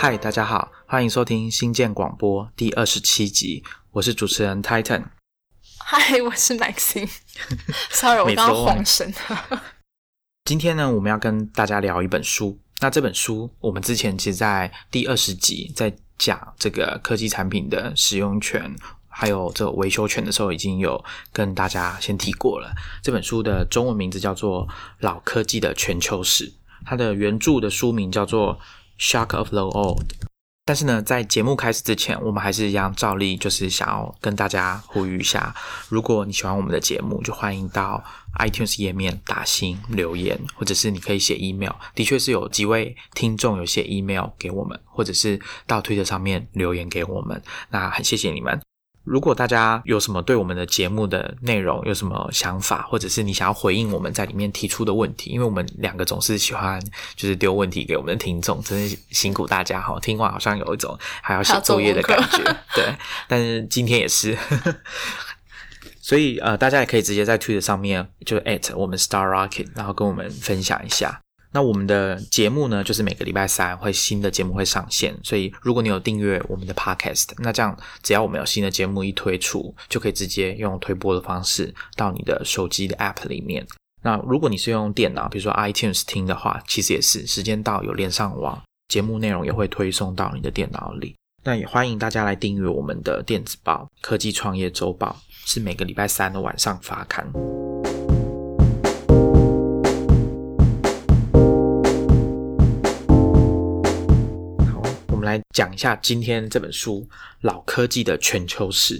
嗨，大家好，欢迎收听新建广播第二十七集，我是主持人 Titan。嗨，我是 Maxine。Sorry，我刚刚晃神了。今天呢，我们要跟大家聊一本书。那这本书，我们之前其实，在第二十集在讲这个科技产品的使用权，还有这维修权的时候，已经有跟大家先提过了。这本书的中文名字叫做《老科技的全球史》，它的原著的书名叫做《Shock of the Old》。但是呢，在节目开始之前，我们还是一样照例，就是想要跟大家呼吁一下：如果你喜欢我们的节目，就欢迎到 iTunes 页面打星留言，或者是你可以写 email。的确是有几位听众有写 email 给我们，或者是到推特上面留言给我们，那很谢谢你们。如果大家有什么对我们的节目的内容有什么想法，或者是你想要回应我们在里面提出的问题，因为我们两个总是喜欢就是丢问题给我们的听众，真是辛苦大家哈！听完好像有一种还要写作业的感觉，对。但是今天也是，所以呃，大家也可以直接在 Twitter 上面就 at 我们 Star Rocket，然后跟我们分享一下。那我们的节目呢，就是每个礼拜三会新的节目会上线，所以如果你有订阅我们的 Podcast，那这样只要我们有新的节目一推出，就可以直接用推播的方式到你的手机的 App 里面。那如果你是用电脑，比如说 iTunes 听的话，其实也是时间到有连上网，节目内容也会推送到你的电脑里。那也欢迎大家来订阅我们的电子报《科技创业周报》，是每个礼拜三的晚上发刊。来讲一下今天这本书《老科技的全球史》。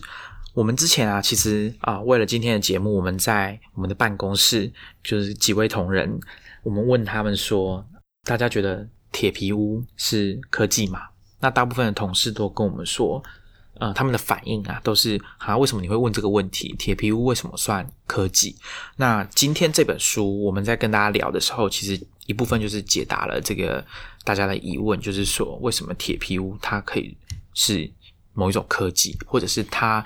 我们之前啊，其实啊，为了今天的节目，我们在我们的办公室，就是几位同仁，我们问他们说，大家觉得铁皮屋是科技吗？那大部分的同事都跟我们说，呃，他们的反应啊，都是啊，为什么你会问这个问题？铁皮屋为什么算科技？那今天这本书，我们在跟大家聊的时候，其实一部分就是解答了这个。大家的疑问就是说，为什么铁皮屋它可以是某一种科技，或者是它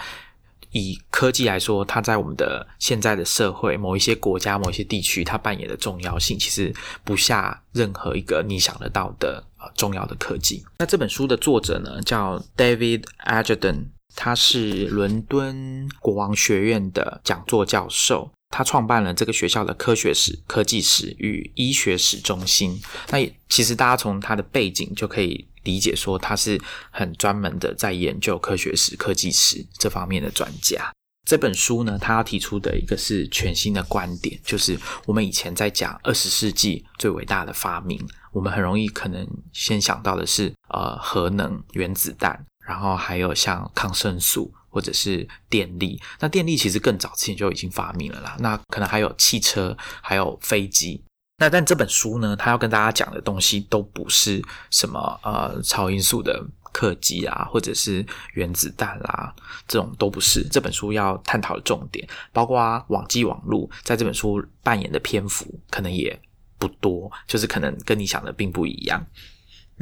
以科技来说，它在我们的现在的社会、某一些国家、某一些地区，它扮演的重要性，其实不下任何一个你想得到的呃重要的科技。那这本书的作者呢，叫 David a g e d o n 他是伦敦国王学院的讲座教授。他创办了这个学校的科学史、科技史与医学史中心。那其实大家从他的背景就可以理解，说他是很专门的在研究科学史、科技史这方面的专家。这本书呢，他要提出的一个是全新的观点，就是我们以前在讲二十世纪最伟大的发明，我们很容易可能先想到的是呃核能、原子弹，然后还有像抗生素。或者是电力，那电力其实更早之前就已经发明了啦。那可能还有汽车，还有飞机。那但这本书呢，它要跟大家讲的东西都不是什么呃超音速的客机啊，或者是原子弹啦，这种都不是。这本书要探讨的重点，包括网际网络，在这本书扮演的篇幅可能也不多，就是可能跟你想的并不一样。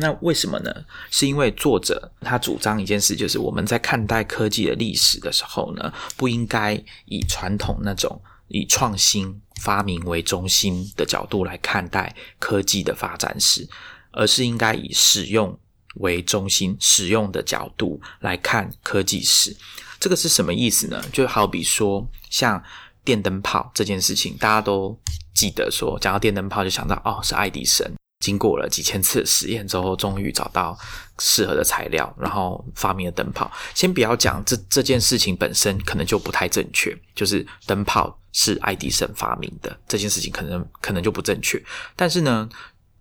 那为什么呢？是因为作者他主张一件事，就是我们在看待科技的历史的时候呢，不应该以传统那种以创新发明为中心的角度来看待科技的发展史，而是应该以使用为中心、使用的角度来看科技史。这个是什么意思呢？就好比说，像电灯泡这件事情，大家都记得说，讲到电灯泡就想到哦，是爱迪生。经过了几千次实验之后，终于找到适合的材料，然后发明了灯泡。先不要讲这这件事情本身可能就不太正确，就是灯泡是爱迪生发明的这件事情可能可能就不正确。但是呢，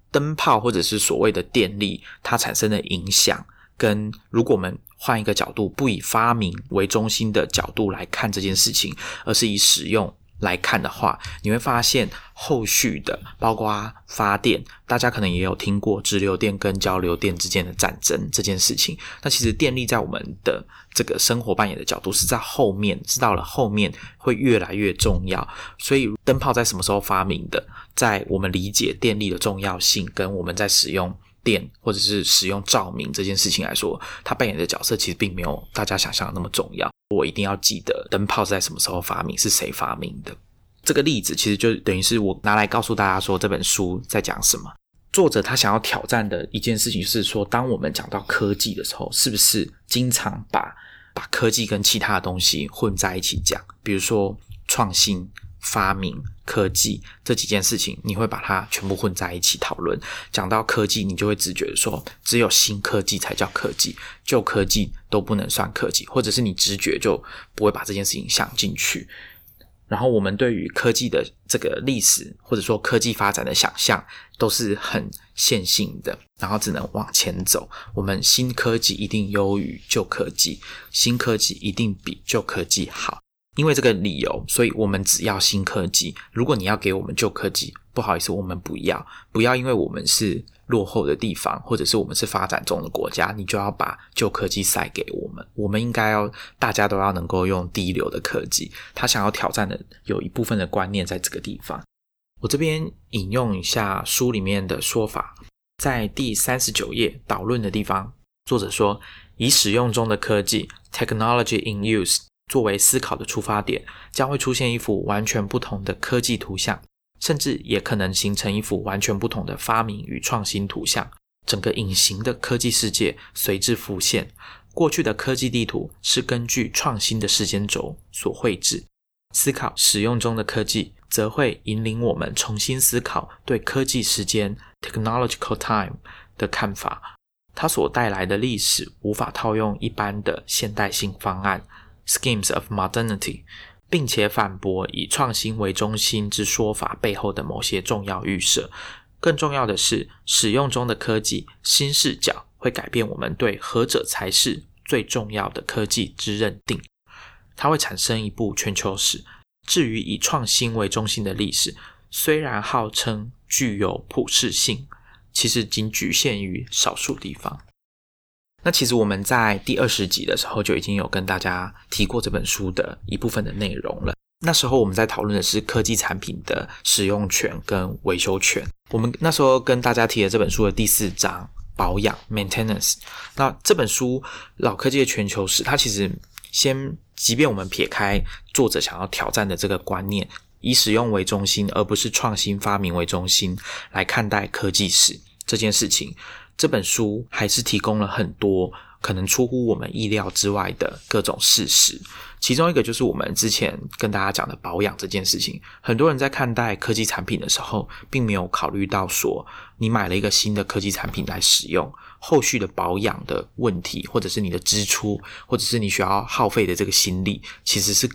灯泡或者是所谓的电力，它产生的影响，跟如果我们换一个角度，不以发明为中心的角度来看这件事情，而是以使用。来看的话，你会发现后续的包括发电，大家可能也有听过直流电跟交流电之间的战争这件事情。那其实电力在我们的这个生活扮演的角度是在后面，是到了后面会越来越重要。所以灯泡在什么时候发明的，在我们理解电力的重要性跟我们在使用。电或者是使用照明这件事情来说，它扮演的角色其实并没有大家想象的那么重要。我一定要记得灯泡是在什么时候发明，是谁发明的。这个例子其实就等于是我拿来告诉大家说这本书在讲什么。作者他想要挑战的一件事情是说，当我们讲到科技的时候，是不是经常把把科技跟其他的东西混在一起讲？比如说创新、发明、科技这几件事情，你会把它全部混在一起讨论。讲到科技，你就会直觉说，只有新科技才叫科技，旧科技都不能算科技，或者是你直觉就不会把这件事情想进去。然后我们对于科技的这个历史，或者说科技发展的想象，都是很线性的，然后只能往前走。我们新科技一定优于旧科技，新科技一定比旧科技好。因为这个理由，所以我们只要新科技。如果你要给我们旧科技，不好意思，我们不要，不要，因为我们是。落后的地方，或者是我们是发展中的国家，你就要把旧科技塞给我们。我们应该要大家都要能够用第一流的科技。他想要挑战的有一部分的观念在这个地方。我这边引用一下书里面的说法，在第三十九页导论的地方，作者说，以使用中的科技 （technology in use） 作为思考的出发点，将会出现一幅完全不同的科技图像。甚至也可能形成一幅完全不同的发明与创新图像，整个隐形的科技世界随之浮现。过去的科技地图是根据创新的时间轴所绘制，思考使用中的科技，则会引领我们重新思考对科技时间 （technological time） 的看法。它所带来的历史无法套用一般的现代性方案 （schemes of modernity）。并且反驳以创新为中心之说法背后的某些重要预设。更重要的是，使用中的科技新视角会改变我们对何者才是最重要的科技之认定。它会产生一部全球史。至于以创新为中心的历史，虽然号称具有普适性，其实仅局限于少数地方。那其实我们在第二十集的时候就已经有跟大家提过这本书的一部分的内容了。那时候我们在讨论的是科技产品的使用权跟维修权。我们那时候跟大家提了这本书的第四章保养 （maintenance）。那这本书《老科技的全球史》，它其实先，即便我们撇开作者想要挑战的这个观念，以使用为中心，而不是创新发明为中心来看待科技史这件事情。这本书还是提供了很多可能出乎我们意料之外的各种事实，其中一个就是我们之前跟大家讲的保养这件事情。很多人在看待科技产品的时候，并没有考虑到说，你买了一个新的科技产品来使用，后续的保养的问题，或者是你的支出，或者是你需要耗费的这个心力，其实是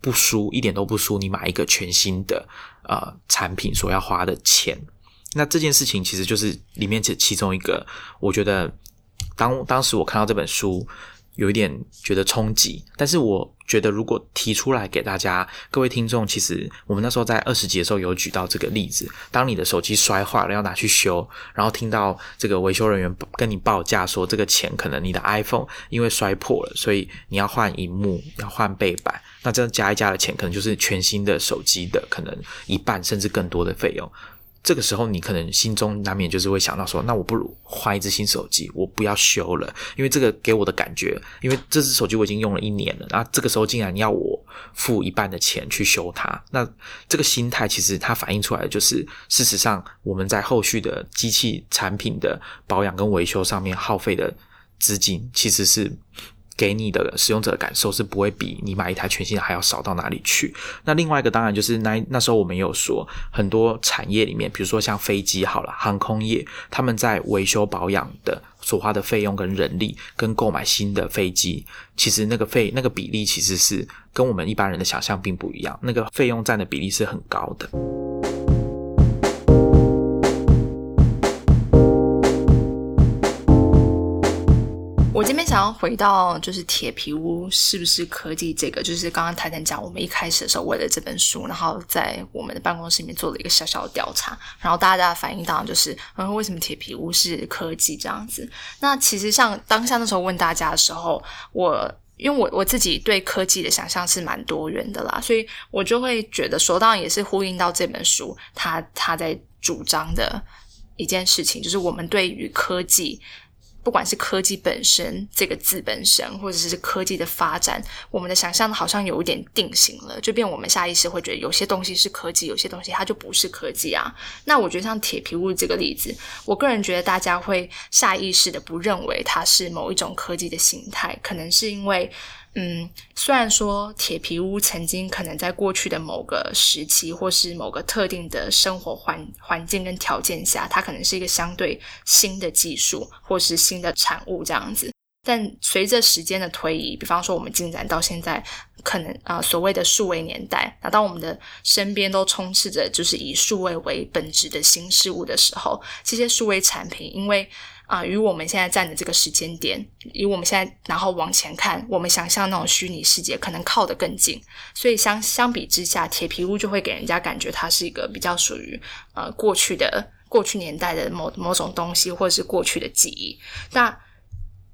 不输一点都不输你买一个全新的呃产品所要花的钱。那这件事情其实就是里面其其中一个，我觉得当当时我看到这本书，有一点觉得冲击。但是我觉得如果提出来给大家各位听众，其实我们那时候在二十集的时候有举到这个例子：当你的手机摔坏了要拿去修，然后听到这个维修人员跟你报价说这个钱可能你的 iPhone 因为摔破了，所以你要换荧幕、要换背板，那这样加一加的钱可能就是全新的手机的可能一半甚至更多的费用。这个时候，你可能心中难免就是会想到说，那我不如换一只新手机，我不要修了，因为这个给我的感觉，因为这只手机我已经用了一年了，然后这个时候竟然要我付一半的钱去修它，那这个心态其实它反映出来的就是，事实上我们在后续的机器产品的保养跟维修上面耗费的资金其实是。给你的使用者的感受是不会比你买一台全新的还要少到哪里去。那另外一个当然就是那那时候我们也有说，很多产业里面，比如说像飞机好了，航空业，他们在维修保养的所花的费用跟人力，跟购买新的飞机，其实那个费那个比例其实是跟我们一般人的想象并不一样，那个费用占的比例是很高的。这边想要回到就是铁皮屋是不是科技这个，就是刚刚台谈讲，我们一开始的时候为了这本书，然后在我们的办公室里面做了一个小小的调查，然后大家的反应当然就是，嗯，为什么铁皮屋是科技这样子？那其实像当下那时候问大家的时候，我因为我我自己对科技的想象是蛮多元的啦，所以我就会觉得说，当然也是呼应到这本书，他他在主张的一件事情，就是我们对于科技。不管是科技本身这个字本身，或者是科技的发展，我们的想象好像有一点定型了，就变我们下意识会觉得有些东西是科技，有些东西它就不是科技啊。那我觉得像铁皮屋这个例子，我个人觉得大家会下意识的不认为它是某一种科技的形态，可能是因为。嗯，虽然说铁皮屋曾经可能在过去的某个时期，或是某个特定的生活环环境跟条件下，它可能是一个相对新的技术，或是新的产物这样子。但随着时间的推移，比方说我们进展到现在，可能啊所谓的数位年代，那当我们的身边都充斥着就是以数位为本质的新事物的时候，这些数位产品因为。啊，与我们现在站的这个时间点，以我们现在然后往前看，我们想象那种虚拟世界可能靠得更近，所以相相比之下，铁皮屋就会给人家感觉它是一个比较属于呃过去的过去年代的某某种东西，或者是过去的记忆。那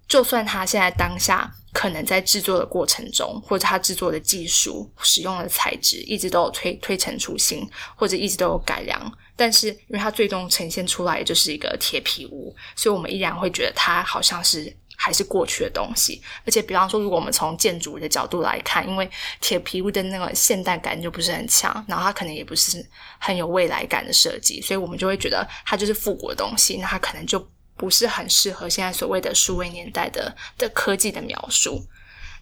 就算它现在当下可能在制作的过程中，或者它制作的技术、使用的材质一直都有推推陈出新，或者一直都有改良。但是，因为它最终呈现出来就是一个铁皮屋，所以我们依然会觉得它好像是还是过去的东西。而且，比方说，如果我们从建筑的角度来看，因为铁皮屋的那个现代感就不是很强，然后它可能也不是很有未来感的设计，所以我们就会觉得它就是复古的东西。那它可能就不是很适合现在所谓的数位年代的的科技的描述。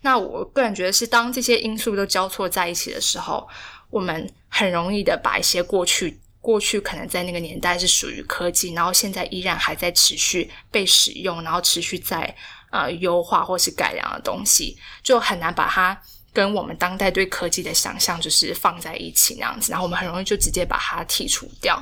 那我个人觉得是，当这些因素都交错在一起的时候，我们很容易的把一些过去。过去可能在那个年代是属于科技，然后现在依然还在持续被使用，然后持续在呃优化或是改良的东西，就很难把它跟我们当代对科技的想象就是放在一起那样子，然后我们很容易就直接把它剔除掉。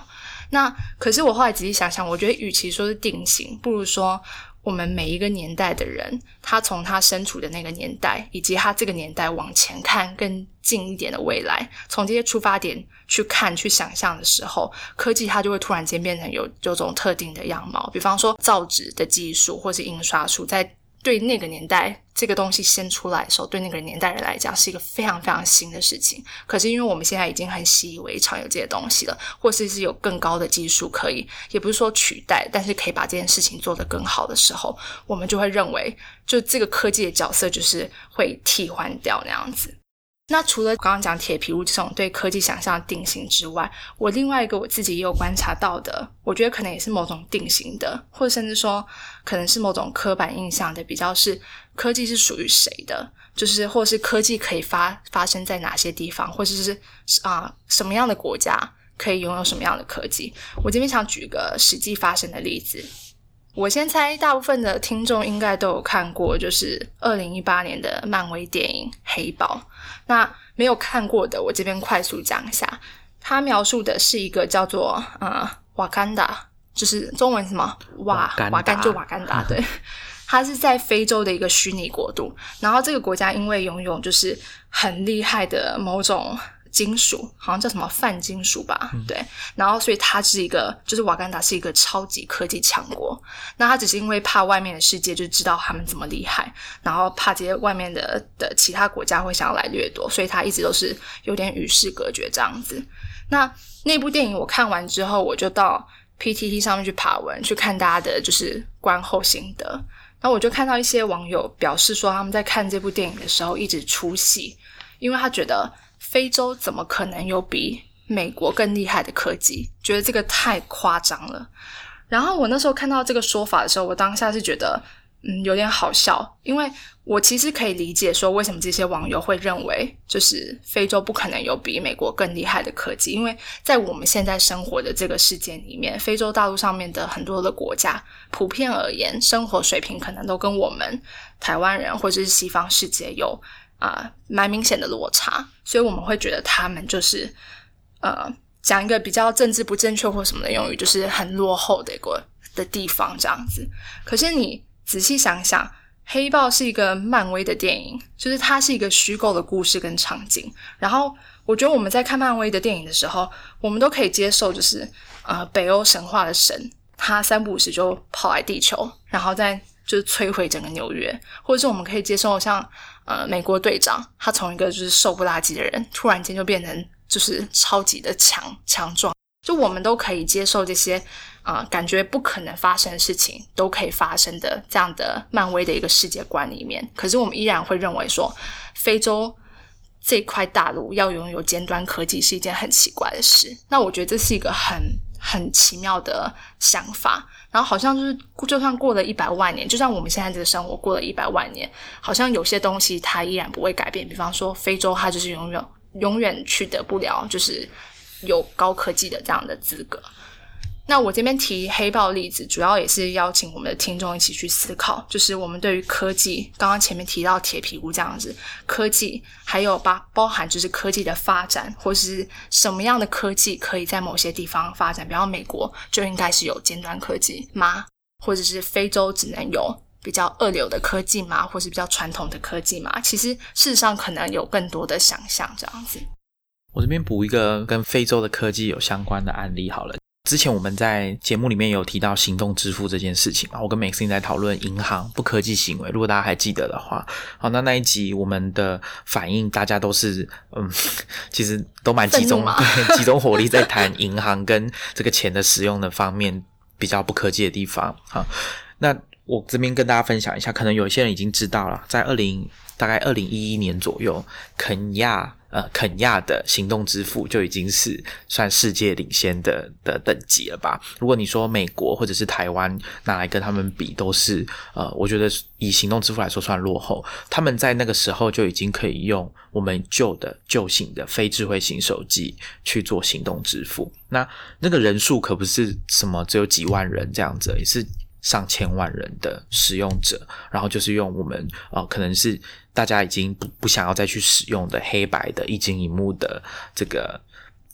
那可是我后来仔细想想，我觉得与其说是定型，不如说。我们每一个年代的人，他从他身处的那个年代，以及他这个年代往前看更近一点的未来，从这些出发点去看、去想象的时候，科技它就会突然间变成有有种特定的样貌。比方说造纸的技术，或是印刷术，在。对那个年代，这个东西先出来的时候，对那个年代人来讲是一个非常非常新的事情。可是，因为我们现在已经很习以为常有这些东西了，或是是有更高的技术可以，也不是说取代，但是可以把这件事情做得更好的时候，我们就会认为，就这个科技的角色就是会替换掉那样子。那除了刚刚讲铁皮屋这种对科技想象定型之外，我另外一个我自己也有观察到的，我觉得可能也是某种定型的，或者甚至说可能是某种刻板印象的，比较是科技是属于谁的，就是或是科技可以发发生在哪些地方，或者是啊什么样的国家可以拥有什么样的科技。我这边想举个实际发生的例子。我先猜，大部分的听众应该都有看过，就是二零一八年的漫威电影《黑豹》。那没有看过的，我这边快速讲一下。它描述的是一个叫做呃瓦干达，就是中文什么瓦瓦干就瓦干达，对，它是在非洲的一个虚拟国度。然后这个国家因为拥有就是很厉害的某种。金属好像叫什么泛金属吧，对，然后所以它是一个，就是瓦干达是一个超级科技强国。那他只是因为怕外面的世界就知道他们怎么厉害，然后怕这些外面的的其他国家会想要来掠夺，所以他一直都是有点与世隔绝这样子。那那部电影我看完之后，我就到 PTT 上面去爬文，去看大家的就是观后心得。然后我就看到一些网友表示说，他们在看这部电影的时候一直出戏，因为他觉得。非洲怎么可能有比美国更厉害的科技？觉得这个太夸张了。然后我那时候看到这个说法的时候，我当下是觉得，嗯，有点好笑。因为我其实可以理解说，为什么这些网友会认为，就是非洲不可能有比美国更厉害的科技。因为在我们现在生活的这个世界里面，非洲大陆上面的很多的国家，普遍而言，生活水平可能都跟我们台湾人或者是西方世界有。啊，蛮明显的落差，所以我们会觉得他们就是呃，讲一个比较政治不正确或什么的用语，就是很落后的一个的地方这样子。可是你仔细想想，《黑豹》是一个漫威的电影，就是它是一个虚构的故事跟场景。然后我觉得我们在看漫威的电影的时候，我们都可以接受，就是呃，北欧神话的神，他三不五时就跑来地球，然后在就是摧毁整个纽约，或者是我们可以接受像。呃，美国队长他从一个就是瘦不拉几的人，突然间就变成就是超级的强强壮，就我们都可以接受这些啊、感觉不可能发生的事情都可以发生的这样的漫威的一个世界观里面，可是我们依然会认为说，非洲这块大陆要拥有尖端科技是一件很奇怪的事。那我觉得这是一个很很奇妙的想法。然后好像就是，就算过了一百万年，就像我们现在这个生活过了一百万年，好像有些东西它依然不会改变。比方说，非洲它就是永远永远取得不了，就是有高科技的这样的资格。那我这边提黑豹例子，主要也是邀请我们的听众一起去思考，就是我们对于科技，刚刚前面提到铁皮屋这样子，科技还有包包含就是科技的发展，或是什么样的科技可以在某些地方发展，比方美国就应该是有尖端科技吗？或者是非洲只能有比较二流的科技吗？或是比较传统的科技吗？其实事实上可能有更多的想象这样子。我这边补一个跟非洲的科技有相关的案例好了。之前我们在节目里面有提到行动支付这件事情嘛，我跟 Maxine 在讨论银行不科技行为。如果大家还记得的话，好，那那一集我们的反应，大家都是嗯，其实都蛮集中 对集中火力在谈银行跟这个钱的使用的方面比较不科技的地方。好，那我这边跟大家分享一下，可能有一些人已经知道了，在二零大概二零一一年左右，肯亚。呃，肯亚的行动支付就已经是算世界领先的的等级了吧？如果你说美国或者是台湾拿来跟他们比，都是呃，我觉得以行动支付来说算落后。他们在那个时候就已经可以用我们旧的旧型的非智慧型手机去做行动支付。那那个人数可不是什么只有几万人这样子，也是。上千万人的使用者，然后就是用我们呃，可能是大家已经不不想要再去使用的黑白的一晶一幕的这个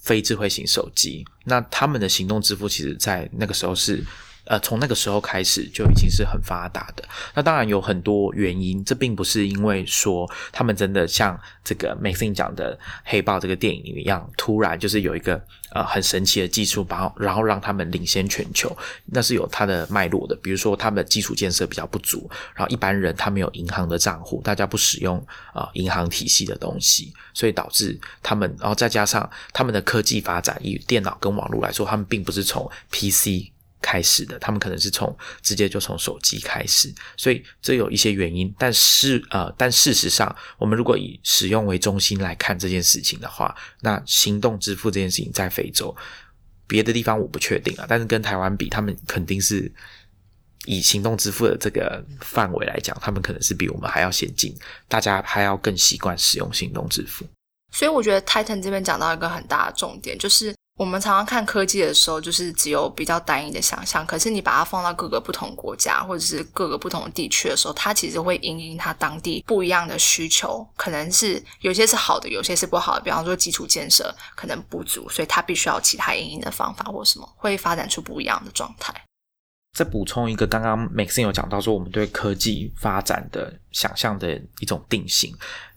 非智慧型手机。那他们的行动支付，其实在那个时候是。呃，从那个时候开始就已经是很发达的。那当然有很多原因，这并不是因为说他们真的像这个 Maxine 讲的《黑豹》这个电影里面一样，突然就是有一个呃很神奇的技术，然后然后让他们领先全球。那是有它的脉络的。比如说他们的基础建设比较不足，然后一般人他没有银行的账户，大家不使用啊银行体系的东西，所以导致他们，然后再加上他们的科技发展，以电脑跟网络来说，他们并不是从 PC。开始的，他们可能是从直接就从手机开始，所以这有一些原因。但是呃，但事实上，我们如果以使用为中心来看这件事情的话，那行动支付这件事情在非洲，别的地方我不确定啊。但是跟台湾比，他们肯定是以行动支付的这个范围来讲，他们可能是比我们还要先进，大家还要更习惯使用行动支付。所以我觉得 Titan 这边讲到一个很大的重点，就是。我们常常看科技的时候，就是只有比较单一的想象。可是你把它放到各个不同国家或者是各个不同地区的时候，它其实会因应它当地不一样的需求，可能是有些是好的，有些是不好的。比方说基础建设可能不足，所以它必须要其他因应的方法或什么，会发展出不一样的状态。再补充一个，刚刚 Maxine 有讲到说，我们对科技发展的想象的一种定型，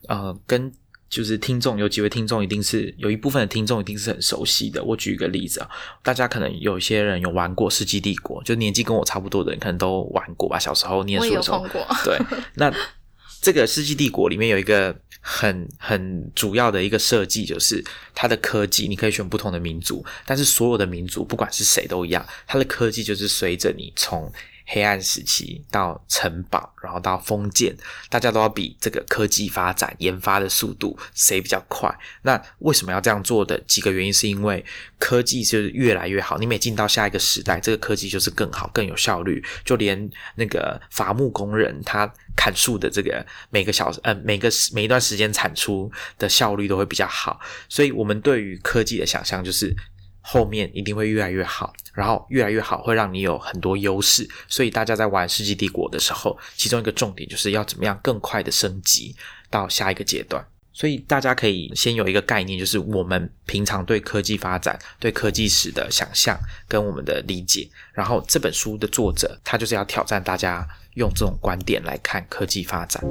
呃，跟。就是听众有几位听众一定是有一部分的听众一定是很熟悉的。我举一个例子啊，大家可能有一些人有玩过《世纪帝国》，就年纪跟我差不多的人可能都玩过吧。小时候念书的时候，对。那这个《世纪帝国》里面有一个很很主要的一个设计，就是它的科技，你可以选不同的民族，但是所有的民族不管是谁都一样，它的科技就是随着你从。黑暗时期到城堡，然后到封建，大家都要比这个科技发展研发的速度谁比较快？那为什么要这样做的几个原因，是因为科技就是越来越好，你每进到下一个时代，这个科技就是更好、更有效率。就连那个伐木工人，他砍树的这个每个小时，呃，每个每一段时间产出的效率都会比较好。所以，我们对于科技的想象就是。后面一定会越来越好，然后越来越好会让你有很多优势，所以大家在玩《世纪帝国》的时候，其中一个重点就是要怎么样更快的升级到下一个阶段。所以大家可以先有一个概念，就是我们平常对科技发展、对科技史的想象跟我们的理解。然后这本书的作者他就是要挑战大家用这种观点来看科技发展。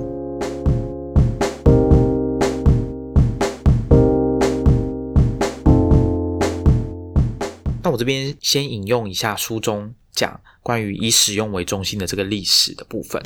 那我这边先引用一下书中讲关于以使用为中心的这个历史的部分。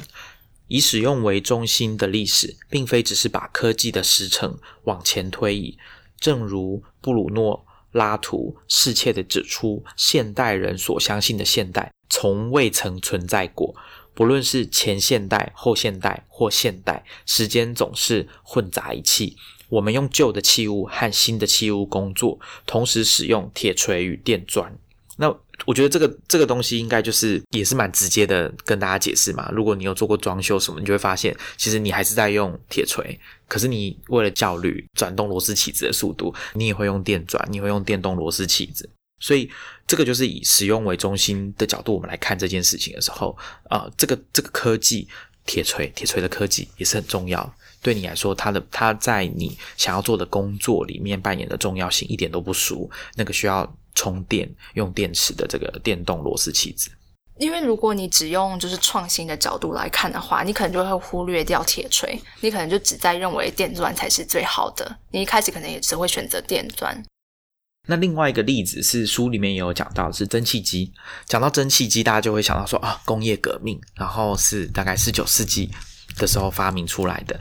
以使用为中心的历史，并非只是把科技的时程往前推移。正如布鲁诺拉图适切的指出，现代人所相信的现代从未曾存在过。不论是前现代、后现代或现代，时间总是混杂一气。我们用旧的器物和新的器物工作，同时使用铁锤与电钻。那我觉得这个这个东西应该就是也是蛮直接的跟大家解释嘛。如果你有做过装修什么，你就会发现，其实你还是在用铁锤，可是你为了效率转动螺丝起子的速度，你也会用电钻，你会用电动螺丝起子。所以这个就是以使用为中心的角度，我们来看这件事情的时候，啊，这个这个科技铁锤铁锤的科技也是很重要。对你来说，它的它在你想要做的工作里面扮演的重要性一点都不输。那个需要充电用电池的这个电动螺丝起子。因为如果你只用就是创新的角度来看的话，你可能就会忽略掉铁锤，你可能就只在认为电钻才是最好的。你一开始可能也只会选择电钻。那另外一个例子是书里面也有讲到是蒸汽机。讲到蒸汽机，大家就会想到说啊，工业革命，然后是大概十九世纪的时候发明出来的。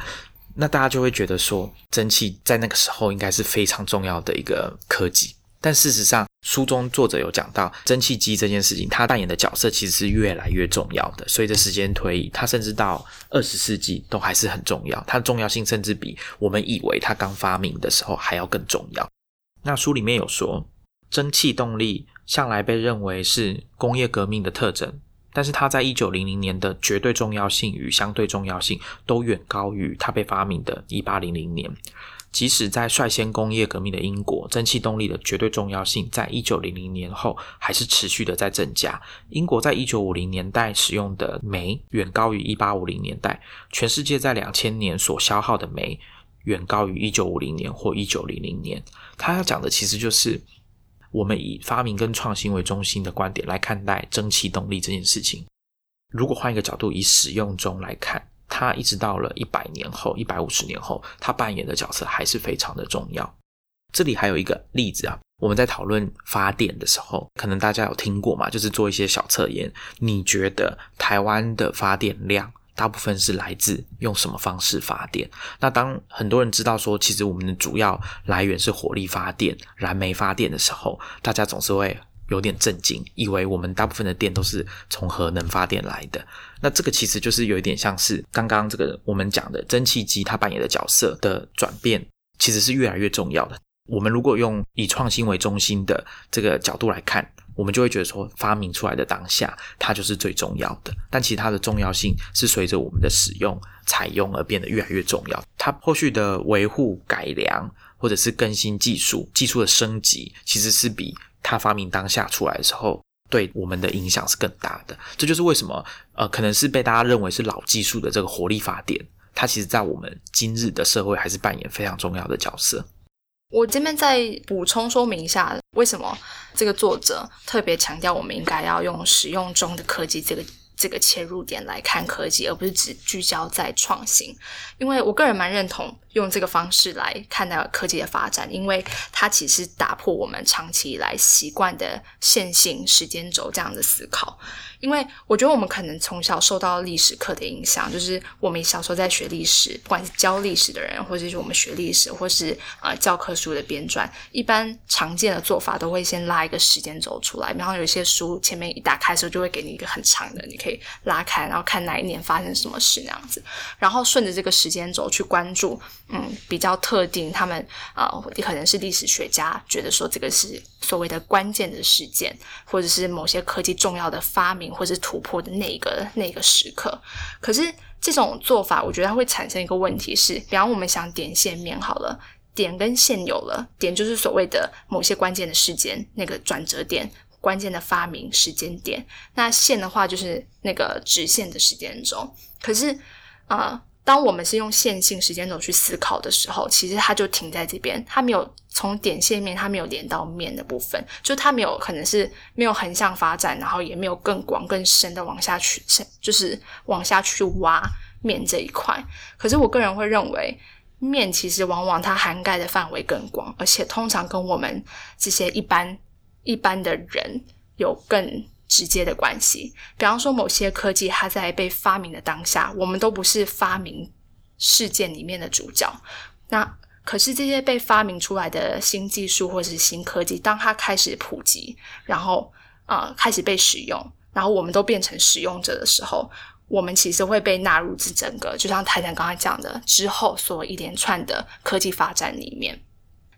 那大家就会觉得说，蒸汽在那个时候应该是非常重要的一个科技。但事实上，书中作者有讲到，蒸汽机这件事情，它扮演的角色其实是越来越重要的。随着时间推移，它甚至到二十世纪都还是很重要。它的重要性甚至比我们以为它刚发明的时候还要更重要。那书里面有说，蒸汽动力向来被认为是工业革命的特征，但是它在一九零零年的绝对重要性与相对重要性都远高于它被发明的一八零零年。即使在率先工业革命的英国，蒸汽动力的绝对重要性在一九零零年后还是持续的在增加。英国在一九五零年代使用的煤远高于一八五零年代，全世界在两千年所消耗的煤。远高于一九五零年或一九零零年。他要讲的其实就是我们以发明跟创新为中心的观点来看待蒸汽动力这件事情。如果换一个角度，以使用中来看，它一直到了一百年后、一百五十年后，它扮演的角色还是非常的重要。这里还有一个例子啊，我们在讨论发电的时候，可能大家有听过嘛，就是做一些小测验。你觉得台湾的发电量？大部分是来自用什么方式发电？那当很多人知道说，其实我们的主要来源是火力发电、燃煤发电的时候，大家总是会有点震惊，以为我们大部分的电都是从核能发电来的。那这个其实就是有一点像是刚刚这个我们讲的蒸汽机它扮演的角色的转变，其实是越来越重要的。我们如果用以创新为中心的这个角度来看。我们就会觉得说，发明出来的当下，它就是最重要的。但其实它的重要性是随着我们的使用、采用而变得越来越重要。它后续的维护、改良，或者是更新技术、技术的升级，其实是比它发明当下出来的时候，对我们的影响是更大的。这就是为什么，呃，可能是被大家认为是老技术的这个火力发电，它其实在我们今日的社会还是扮演非常重要的角色。我这边再补充说明一下，为什么这个作者特别强调我们应该要用使用中的科技这个这个切入点来看科技，而不是只聚焦在创新。因为我个人蛮认同用这个方式来看待科技的发展，因为它其实打破我们长期以来习惯的线性时间轴这样的思考。因为我觉得我们可能从小受到历史课的影响，就是我们小时候在学历史，不管是教历史的人，或者是我们学历史，或是呃教科书的编撰，一般常见的做法都会先拉一个时间轴出来。然后有些书前面一打开的时候，就会给你一个很长的，你可以拉开，然后看哪一年发生什么事那样子。然后顺着这个时间轴去关注，嗯，比较特定，他们啊，可能是历史学家觉得说这个是所谓的关键的事件，或者是某些科技重要的发明。或是突破的那个那个时刻，可是这种做法，我觉得它会产生一个问题是，比方我们想点线面好了，点跟线有了，点就是所谓的某些关键的事件，那个转折点，关键的发明时间点，那线的话就是那个直线的时间轴。可是啊。当我们是用线性时间轴去思考的时候，其实它就停在这边，它没有从点线面，它没有连到面的部分，就它没有可能是没有横向发展，然后也没有更广更深的往下去，就是往下去挖面这一块。可是我个人会认为，面其实往往它涵盖的范围更广，而且通常跟我们这些一般一般的人有更。直接的关系，比方说某些科技，它在被发明的当下，我们都不是发明事件里面的主角。那可是这些被发明出来的新技术或是新科技，当它开始普及，然后啊、呃开始被使用，然后我们都变成使用者的时候，我们其实会被纳入这整个，就像台长刚才讲的，之后所一连串的科技发展里面。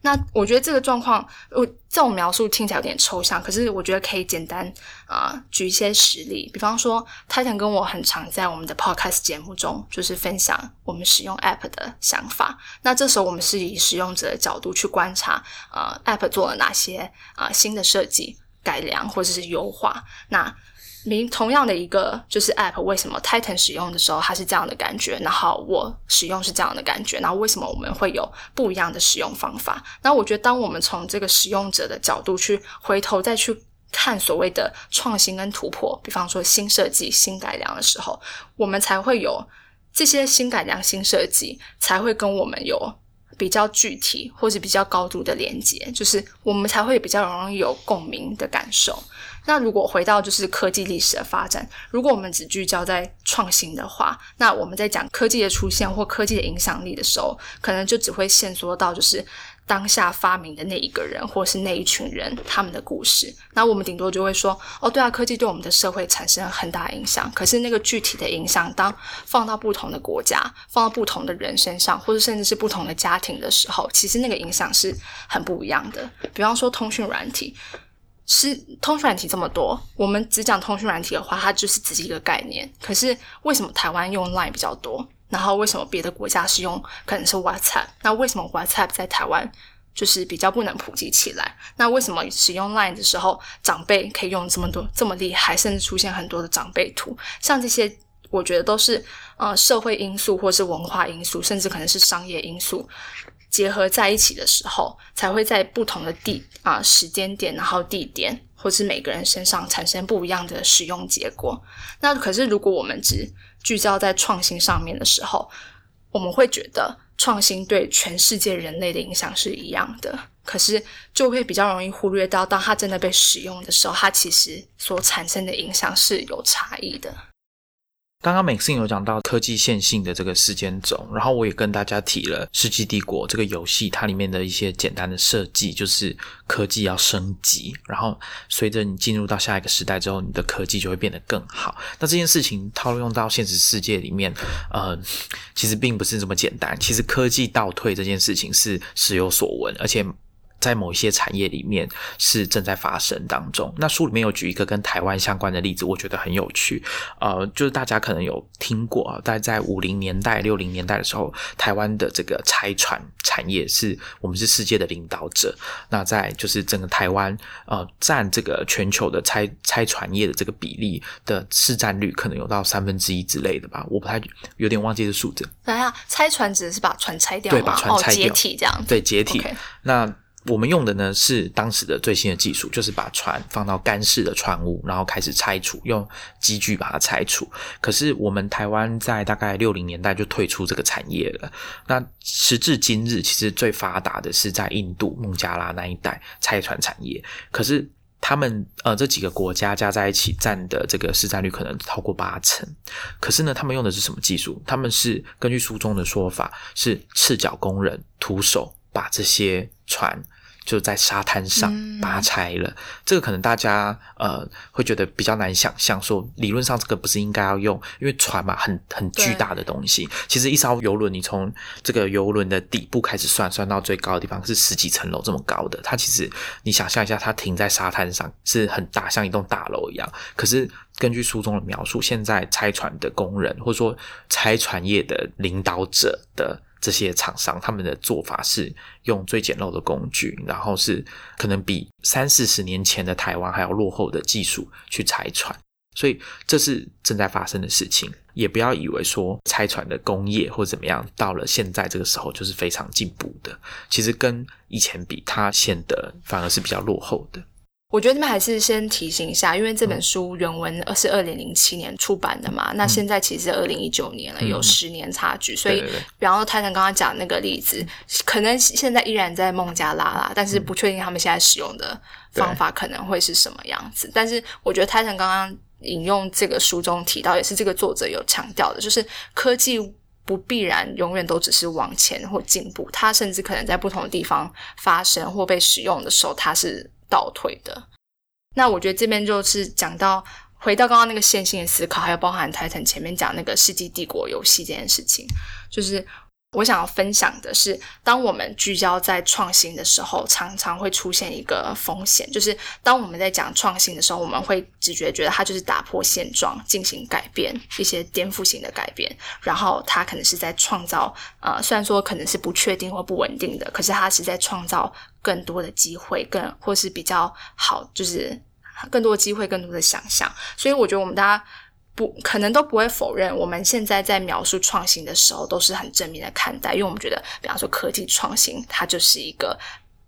那我觉得这个状况，我这种描述听起来有点抽象，可是我觉得可以简单啊、举一些实例，比方说，泰坦跟我很常在我们的 podcast 节目中，就是分享我们使用 app 的想法。那这时候我们是以使用者的角度去观察，呃，app 做了哪些啊、新的设计、改良或者是优化。那明同样的一个就是 App，为什么 Titan 使用的时候它是这样的感觉，然后我使用是这样的感觉，然后为什么我们会有不一样的使用方法？那我觉得，当我们从这个使用者的角度去回头再去看所谓的创新跟突破，比方说新设计、新改良的时候，我们才会有这些新改良、新设计，才会跟我们有比较具体或是比较高度的连接，就是我们才会比较容易有共鸣的感受。那如果回到就是科技历史的发展，如果我们只聚焦在创新的话，那我们在讲科技的出现或科技的影响力的时候，可能就只会限缩到就是当下发明的那一个人或是那一群人他们的故事。那我们顶多就会说，哦，对啊，科技对我们的社会产生了很大影响。可是那个具体的影响，当放到不同的国家、放到不同的人身上，或者甚至是不同的家庭的时候，其实那个影响是很不一样的。比方说通讯软体。是通讯软体这么多，我们只讲通讯软体的话，它就是只是一个概念。可是为什么台湾用 Line 比较多？然后为什么别的国家是用可能是 WhatsApp？那为什么 WhatsApp 在台湾就是比较不能普及起来？那为什么使用 Line 的时候，长辈可以用这么多这么厉害，甚至出现很多的长辈图？像这些，我觉得都是呃社会因素，或是文化因素，甚至可能是商业因素。结合在一起的时候，才会在不同的地啊、时间点，然后地点，或是每个人身上产生不一样的使用结果。那可是如果我们只聚焦在创新上面的时候，我们会觉得创新对全世界人类的影响是一样的，可是就会比较容易忽略到，当它真的被使用的时候，它其实所产生的影响是有差异的。刚刚 Maxine 有讲到科技线性的这个时间轴，然后我也跟大家提了《世纪帝国》这个游戏，它里面的一些简单的设计，就是科技要升级，然后随着你进入到下一个时代之后，你的科技就会变得更好。那这件事情套用到现实世界里面，呃，其实并不是这么简单。其实科技倒退这件事情是时有所闻，而且。在某一些产业里面是正在发生当中。那书里面有举一个跟台湾相关的例子，我觉得很有趣。呃，就是大家可能有听过啊，大概在五零年代、六零年代的时候，台湾的这个拆船产业是我们是世界的领导者。那在就是整个台湾呃占这个全球的拆拆船业的这个比例的市占率，可能有到三分之一之类的吧，我不太有点忘记这数字。等一下，拆船指的是把船拆掉？对把船拆掉哦、解体这样。对，解体。那我们用的呢是当时的最新的技术，就是把船放到干式的船坞，然后开始拆除，用机具把它拆除。可是我们台湾在大概六零年代就退出这个产业了。那时至今日，其实最发达的是在印度孟加拉那一带拆船产业。可是他们呃这几个国家加在一起占的这个市占率可能超过八成，可是呢，他们用的是什么技术？他们是根据书中的说法，是赤脚工人徒手把这些船就在沙滩上嗯把它拆了。这个可能大家呃会觉得比较难想象，说理论上这个不是应该要用，因为船嘛很很巨大的东西。其实一艘游轮，你从这个游轮的底部开始算，算到最高的地方是十几层楼这么高的。它其实你想象一下，它停在沙滩上是很大，像一栋大楼一样。可是根据书中的描述，现在拆船的工人或者说拆船业的领导者的这些厂商，他们的做法是用最简陋的工具，然后是可能比三四十年前的台湾还要落后的技术去拆船。所以这是正在发生的事情，也不要以为说拆船的工业或怎么样，到了现在这个时候就是非常进步的。其实跟以前比，它显得反而是比较落后的。我觉得这边还是先提醒一下，因为这本书原文是二零零七年出版的嘛，那现在其实二零一九年了，嗯。有十年差距，所以对对对。比方说泰坦刚刚讲那个例子，可能现在依然在孟加拉啦，但是不确定他们现在使用的方法可能会是什么样子。但是我觉得泰坦刚刚引用这个书中提到，也是这个作者有强调的，就是科技不必然永远都只是往前或进步，它甚至可能在不同的地方发生或被使用的时候，它是倒退的。那我觉得这边就是讲到回到刚刚那个线性的思考，还有包含泰坦前面讲那个世纪帝国游戏这件事情，就是。我想要分享的是，当我们聚焦在创新的时候，常常会出现一个风险，就是当我们在讲创新的时候，我们会直觉觉得它就是打破现状，进行改变，一些颠覆性的改变，然后它可能是在创造，呃，虽然说可能是不确定或不稳定的，可是它是在创造更多的机会，更或是比较好，就是更多的机会，更多的想象。所以我觉得我们大家。不可能都不会否认，我们现在在描述创新的时候都是很正面的看待，因为我们觉得，比方说科技创新，它就是一个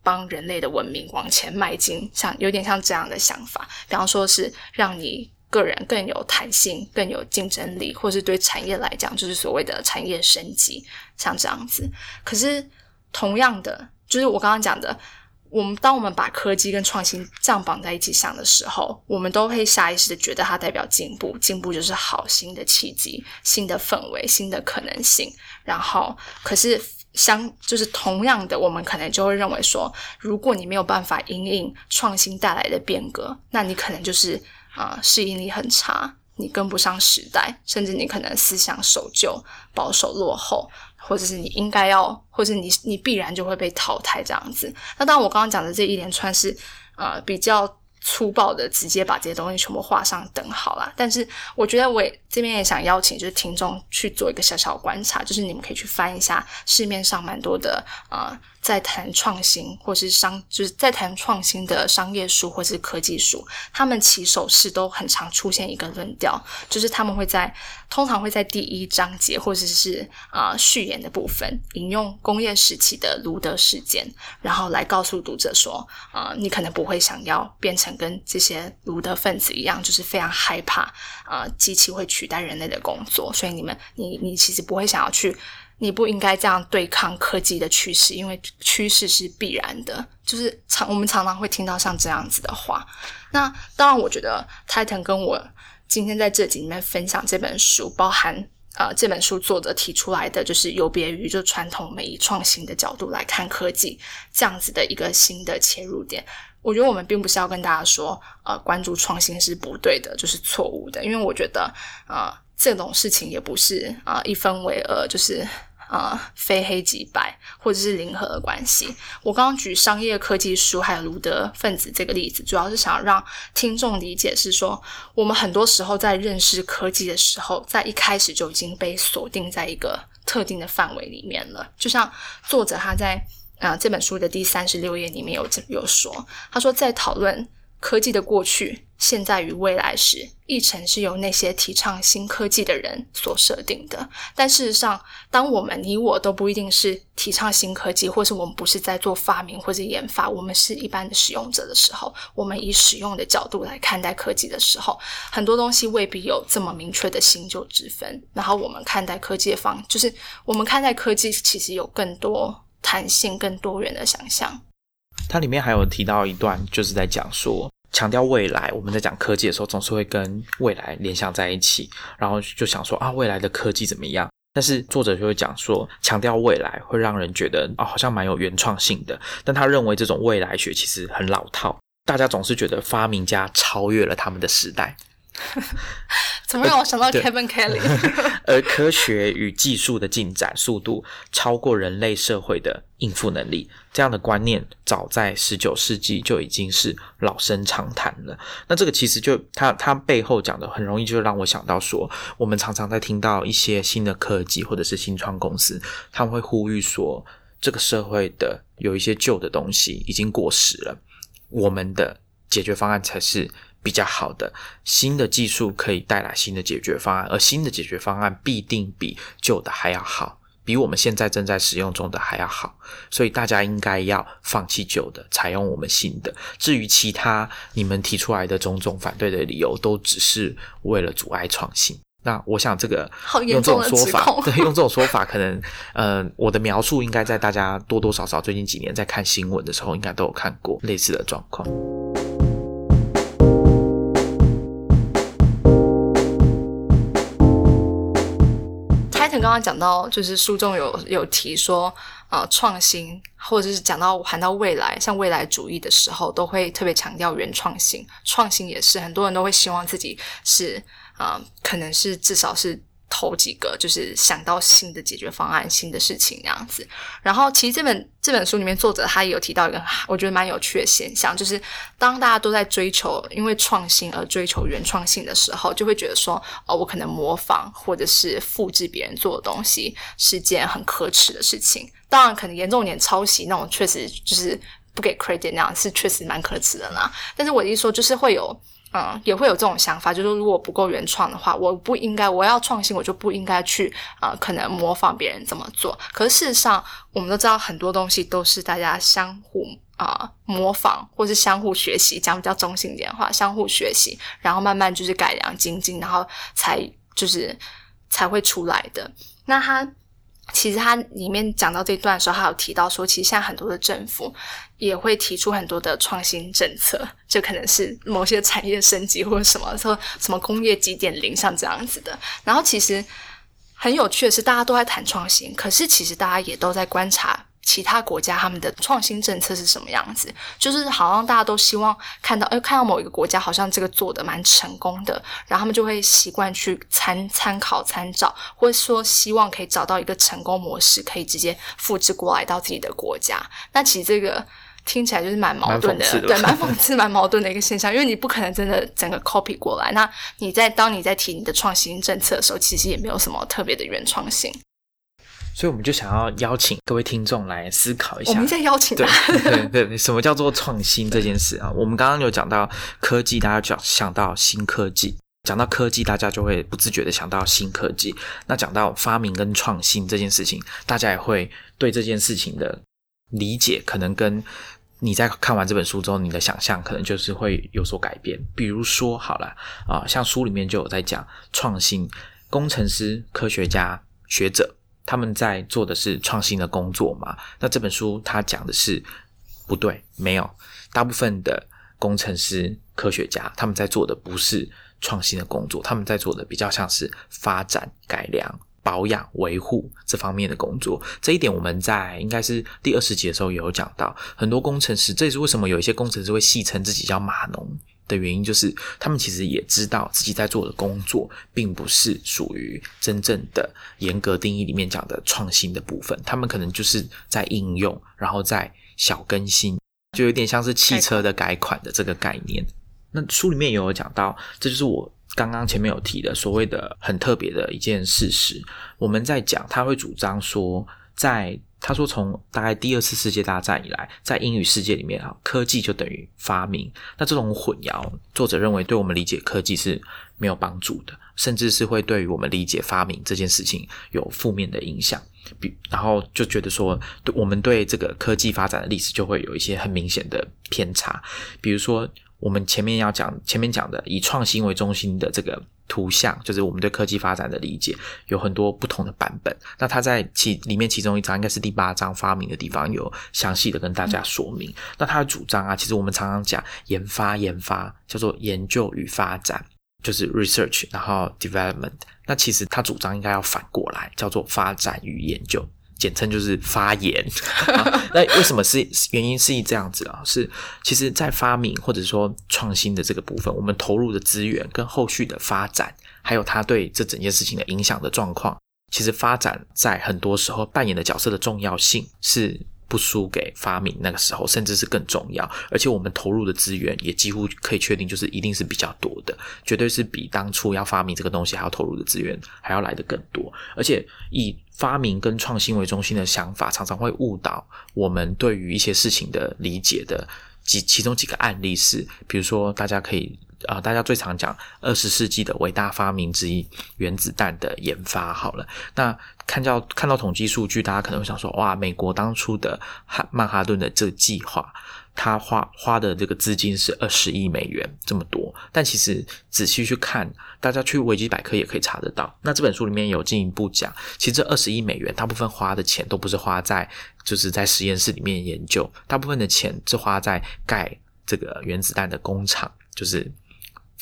帮人类的文明往前迈进，像有点像这样的想法。比方说是让你个人更有弹性、更有竞争力，或是对产业来讲，就是所谓的产业升级，像这样子。可是同样的，就是我刚刚讲的。我们当我们把科技跟创新这样绑在一起想的时候，我们都会下意识的觉得它代表进步，进步就是好新的契机、新的氛围、新的可能性。然后，可是相就是同样的，我们可能就会认为说，如果你没有办法应应创新带来的变革，那你可能就是啊适应力很差，你跟不上时代，甚至你可能思想守旧、保守落后。或者是你应该要，或者是你你必然就会被淘汰这样子。那当然，我刚刚讲的这一连串是呃比较粗暴的，直接把这些东西全部画上等号啦。但是我觉得我也这边也想邀请就是听众去做一个小小观察，就是你们可以去翻一下市面上蛮多的啊。在谈创新，或是商，就是在谈创新的商业书或是科技书，他们起手式都很常出现一个论调，就是他们会在通常会在第一章节或者是啊序言的部分引用工业时期的卢德事件，然后来告诉读者说，啊，你可能不会想要变成跟这些卢德分子一样，就是非常害怕啊机器会取代人类的工作，所以你们，你你其实不会想要去。你不应该这样对抗科技的趋势，因为趋势是必然的。就是常我们常常会听到像这样子的话。那当然，我觉得泰腾跟我今天在这集里面分享这本书，包含呃这本书作者提出来的，就是有别于就传统美以创新的角度来看科技这样子的一个新的切入点。我觉得我们并不是要跟大家说，呃，关注创新是不对的，就是错误的。因为我觉得，呃，这种事情也不是啊一分为二，就是啊非黑即白，或者是零和的关系。我刚刚举商业科技书还有卢德分子这个例子，主要是想让听众理解是说，我们很多时候在认识科技的时候，在一开始就已经被锁定在一个特定的范围里面了。就像作者他在啊这本书的第三十六页里面有有说，他说在讨论。科技的过去、现在与未来时，议程是由那些提倡新科技的人所设定的。但事实上，当我们你我都不一定是提倡新科技，或是我们不是在做发明或者研发，我们是一般的使用者的时候，我们以使用的角度来看待科技的时候，很多东西未必有这么明确的新旧之分。然后，我们看待科技的方，就是我们看待科技其实有更多弹性、更多元的想象。它里面还有提到一段，就是在讲说，强调未来。我们在讲科技的时候，总是会跟未来联想在一起，然后就想说啊，未来的科技怎么样？但是作者就会讲说，强调未来会让人觉得啊，好像蛮有原创性的。但他认为这种未来学其实很老套，大家总是觉得发明家超越了他们的时代。怎么让我想到 Kevin Kelly？而 科学与技术的进展速度超过人类社会的应付能力，这样的观念早在十九世纪就已经是老生常谈了。那这个其实就他他背后讲的很容易就让我想到说，我们常常在听到一些新的科技或者是新创公司，他们会呼吁说，这个社会的有一些旧的东西已经过时了，我们的解决方案才是。比较好的新的技术可以带来新的解决方案，而新的解决方案必定比旧的还要好，比我们现在正在使用中的还要好。所以大家应该要放弃旧的，采用我们新的。至于其他你们提出来的种种反对的理由，都只是为了阻碍创新。那我想这个用这种说法，对，用这种说法，可能呃，我的描述应该在大家多多少少最近几年在看新闻的时候，应该都有看过类似的状况。刚刚讲到，就是书中有有提说，呃，创新或者是讲到谈到未来，像未来主义的时候，都会特别强调原创性。创新也是很多人都会希望自己是啊，可能是至少是。头几个就是想到新的解决方案、新的事情这样子。然后，其实这本这本书里面，作者他也有提到一个我觉得蛮有趣的现象，就是当大家都在追求因为创新而追求原创性的时候，就会觉得说，哦，我可能模仿或者是复制别人做的东西是件很可耻的事情。当然，可能严重点抄袭那种，确实就是不给 credit 那样，是确实蛮可耻的啦。但是我一说，就是会有。嗯，也会有这种想法，就是如果不够原创的话，我不应该，我要创新，我就不应该去啊，可能模仿别人怎么做。可是事实上，我们都知道很多东西都是大家相互啊模仿，或是相互学习，讲比较中性点的话，相互学习，然后慢慢就是改良精进，然后才就是才会出来的。那他。其实他里面讲到这段的时候，还有提到说，其实现在很多的政府也会提出很多的创新政策，就可能是某些产业升级或者什么说什么工业几点零像这样子的。然后其实很有趣的是，大家都在谈创新，可是其实大家也都在观察。其他国家他们的创新政策是什么样子？就是好像大家都希望看到，哎，看到某一个国家好像这个做的蛮成功的，然后他们就会习惯去参参考参照，或者说希望可以找到一个成功模式，可以直接复制过来到自己的国家。那其实这个听起来就是蛮矛盾的，对，蛮讽刺、蛮矛盾的一个现象，因为你不可能真的整个 copy 过来。那你在当你在提你的创新政策的时候，其实也没有什么特别的原创性。所以我们就想要邀请各位听众来思考一下。我们在邀请对对对，什么叫做创新这件事啊？我们刚刚有讲到科技，大家就想到新科技；讲到科技，大家就会不自觉的想到新科技。那讲到发明跟创新这件事情，大家也会对这件事情的理解，可能跟你在看完这本书之后，你的想象可能就是会有所改变。比如说，好了啊，像书里面就有在讲创新，工程师、科学家、学者。他们在做的是创新的工作嘛？那这本书它讲的是不对，没有。大部分的工程师、科学家他们在做的不是创新的工作，他们在做的比较像是发展、改良、保养、维护这方面的工作。这一点我们在应该是第二十集的时候有讲到，很多工程师，这也是为什么有一些工程师会戏称自己叫码农。的原因就是，他们其实也知道自己在做的工作，并不是属于真正的严格定义里面讲的创新的部分。他们可能就是在应用，然后在小更新，就有点像是汽车的改款的这个概念。那书里面也有讲到，这就是我刚刚前面有提的所谓的很特别的一件事实。我们在讲，他会主张说，在他说：“从大概第二次世界大战以来，在英语世界里面啊，科技就等于发明。那这种混淆，作者认为对我们理解科技是没有帮助的，甚至是会对于我们理解发明这件事情有负面的影响。比然后就觉得说，对我们对这个科技发展的历史就会有一些很明显的偏差，比如说。”我们前面要讲，前面讲的以创新为中心的这个图像，就是我们对科技发展的理解，有很多不同的版本。那它在其里面其中一章，应该是第八章发明的地方，有详细的跟大家说明。那它的主张啊，其实我们常常讲研发，研发叫做研究与发展，就是 research，然后 development。那其实它主张应该要反过来，叫做发展与研究。简称就是发言，那为什么是原因是这样子啊？是其实，在发明或者说创新的这个部分，我们投入的资源跟后续的发展，还有它对这整件事情的影响的状况，其实发展在很多时候扮演的角色的重要性是。不输给发明那个时候，甚至是更重要。而且我们投入的资源也几乎可以确定，就是一定是比较多的，绝对是比当初要发明这个东西还要投入的资源还要来的更多。而且以发明跟创新为中心的想法，常常会误导我们对于一些事情的理解的几其中几个案例是，比如说大家可以。啊，大家最常讲二十世纪的伟大发明之一——原子弹的研发。好了，那看到看到统计数据，大家可能会想说：哇，美国当初的汉曼哈顿的这个计划，他花花的这个资金是二十亿美元，这么多。但其实仔细去看，大家去维基百科也可以查得到。那这本书里面有进一步讲，其实这二十亿美元大部分花的钱都不是花在就是在实验室里面研究，大部分的钱是花在盖这个原子弹的工厂，就是。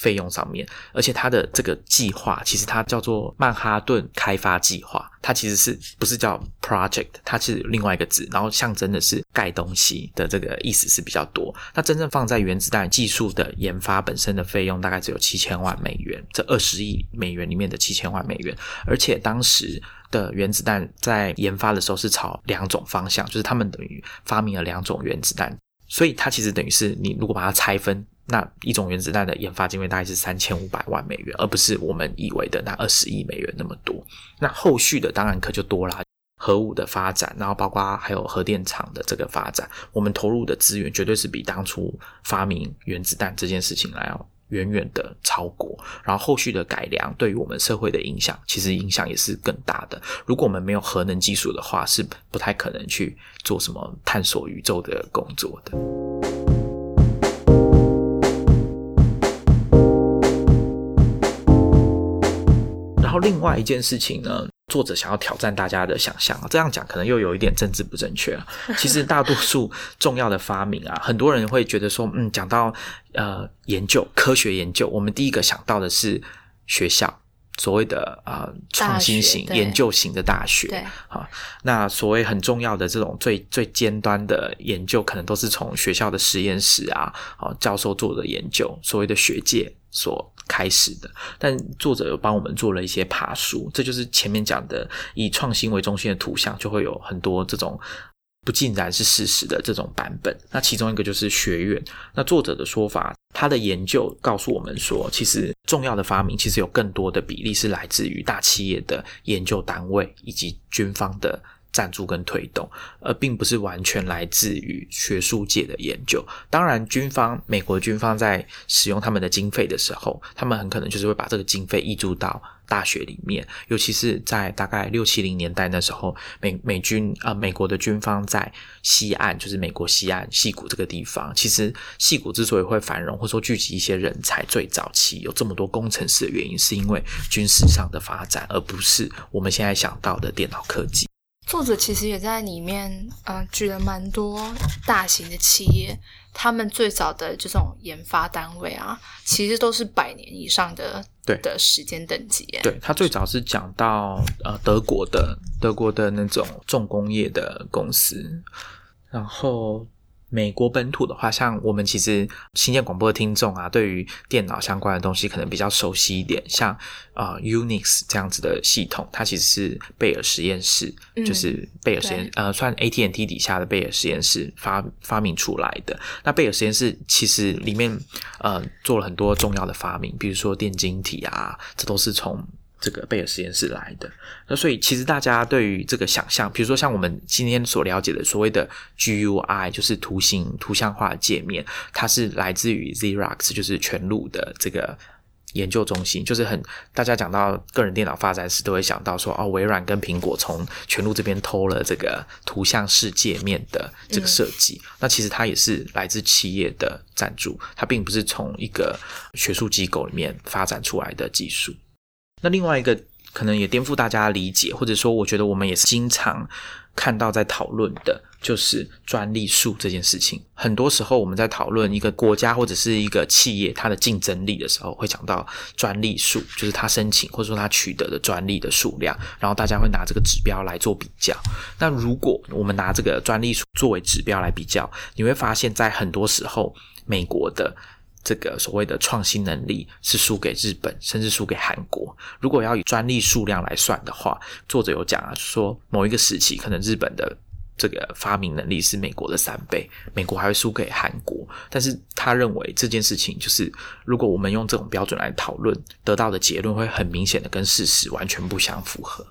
费用上面，而且它的这个计划其实它叫做曼哈顿开发计划，它其实是不是叫 project？它是另外一个字，然后象征的是盖东西的这个意思是比较多。那真正放在原子弹技术的研发本身的费用大概只有七千万美元，这二十亿美元里面的七千万美元，而且当时。的原子弹在研发的时候是朝两种方向，就是他们等于发明了两种原子弹，所以它其实等于是你如果把它拆分，那一种原子弹的研发经费大概是三千五百万美元，而不是我们以为的那二十亿美元那么多。那后续的当然可就多了，核武的发展，然后包括还有核电厂的这个发展，我们投入的资源绝对是比当初发明原子弹这件事情来要。远远的超过，然后后续的改良对于我们社会的影响，其实影响也是更大的。如果我们没有核能技术的话，是不太可能去做什么探索宇宙的工作的。后另外一件事情呢？作者想要挑战大家的想象啊，这样讲可能又有一点政治不正确了。其实大多数重要的发明啊，很多人会觉得说，嗯，讲到呃研究科学研究，我们第一个想到的是学校，所谓的啊创新型研究型的大学。对，啊，那所谓很重要的这种最最尖端的研究，可能都是从学校的实验室啊，啊教授做的研究，所谓的学界所。开始的，但作者有帮我们做了一些爬书，这就是前面讲的以创新为中心的图像，就会有很多这种不尽然是事实的这种版本。那其中一个就是学院。那作者的说法，他的研究告诉我们说，其实重要的发明其实有更多的比例是来自于大企业的研究单位以及军方的。赞助跟推动，而并不是完全来自于学术界的研究。当然，军方美国军方在使用他们的经费的时候，他们很可能就是会把这个经费挹注到大学里面。尤其是在大概六七零年代那时候，美美军啊，美国的军方在西岸，就是美国西岸西谷这个地方。其实西谷之所以会繁荣，或者说聚集一些人才，最早期有这么多工程师的原因，是因为军事上的发展，而不是我们现在想到的电脑科技。作者其实也在里面，呃，举了蛮多大型的企业，他们最早的这种研发单位啊，其实都是百年以上的对的时间等级。对他最早是讲到呃德国的德国的那种重工业的公司，然后。美国本土的话，像我们其实新建广播的听众啊，对于电脑相关的东西可能比较熟悉一点。像啊，Unix 这样子的系统，它其实是贝尔实验室，就是贝尔实验呃，算 AT&T 底下的贝尔实验室发发明出来的。那贝尔实验室其实里面呃做了很多重要的发明，比如说电晶体啊，这都是从。这个贝尔实验室来的，那所以其实大家对于这个想象，比如说像我们今天所了解的所谓的 GUI，就是图形图像化界面，它是来自于 Xerox，就是全路的这个研究中心，就是很大家讲到个人电脑发展史都会想到说，哦，微软跟苹果从全路这边偷了这个图像式界面的这个设计，那其实它也是来自企业的赞助，它并不是从一个学术机构里面发展出来的技术。那另外一个可能也颠覆大家理解，或者说我觉得我们也是经常看到在讨论的，就是专利数这件事情。很多时候我们在讨论一个国家或者是一个企业它的竞争力的时候，会讲到专利数，就是它申请或者说它取得的专利的数量，然后大家会拿这个指标来做比较。那如果我们拿这个专利数作为指标来比较，你会发现在很多时候美国的。这个所谓的创新能力是输给日本，甚至输给韩国。如果要以专利数量来算的话，作者有讲啊，说某一个时期可能日本的这个发明能力是美国的三倍，美国还会输给韩国。但是他认为这件事情就是，如果我们用这种标准来讨论，得到的结论会很明显的跟事实完全不相符合。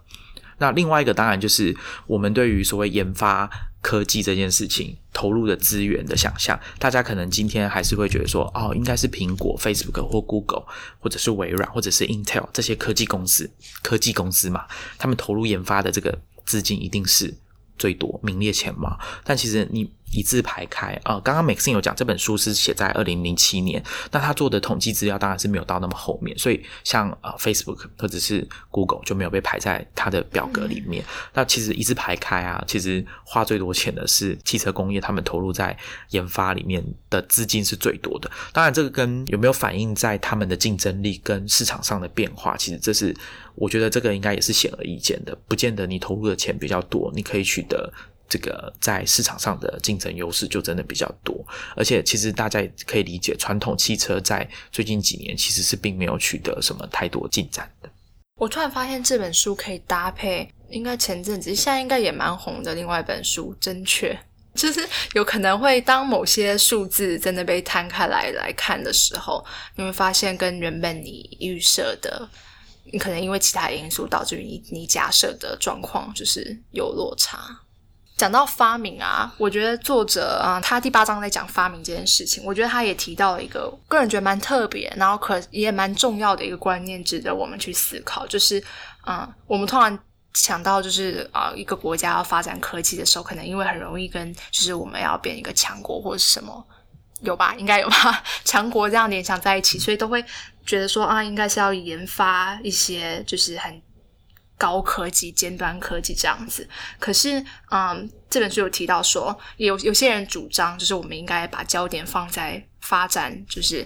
那另外一个当然就是我们对于所谓研发科技这件事情投入的资源的想象，大家可能今天还是会觉得说，哦，应该是苹果、Facebook 或 Google，或者是微软，或者是 Intel 这些科技公司，科技公司嘛，他们投入研发的这个资金一定是最多、名列前茅。但其实你一字排开啊。刚刚 Maxine 有讲这本书是写在二零零七年，那他做的统计资料当然是没有到那么后面，所以像呃 Facebook 或者是 Google 就没有被排在他的表格里面。那其实一字排开啊，其实花最多钱的是汽车工业，他们投入在研发里面的资金是最多的。当然，这个跟有没有反映在他们的竞争力跟市场上的变化，其实这是我觉得这个应该也是显而易见的。不见得你投入的钱比较多，你可以取得这个在市场上的竞争优势就真的比较多。而且，其实大家也可以理解，传统汽车在最近几年其实是并没有取得什么太多进展的。我突然发现这本书可以搭配，应该前阵子现在应该也蛮红的另外一本书《正确》。就是有可能会当某些数字真的被摊开来来看的时候，你会发现跟原本你预设的，你可能因为其他因素导致于你你假设的状况就是有落差。讲到发明啊，我觉得作者啊，他第八章在讲发明这件事情，我觉得他也提到了一个个人觉得蛮特别，然后可也蛮重要的一个观念，值得我们去思考，就是啊，我们突然。想到就是啊，一个国家要发展科技的时候，可能因为很容易跟就是我们要变一个强国或者什么有吧，应该有吧，强国这样联想在一起，所以都会觉得说啊，应该是要研发一些就是很高科技、尖端科技这样子。可是，嗯，这本书有提到说，有有些人主张就是我们应该把焦点放在发展，就是。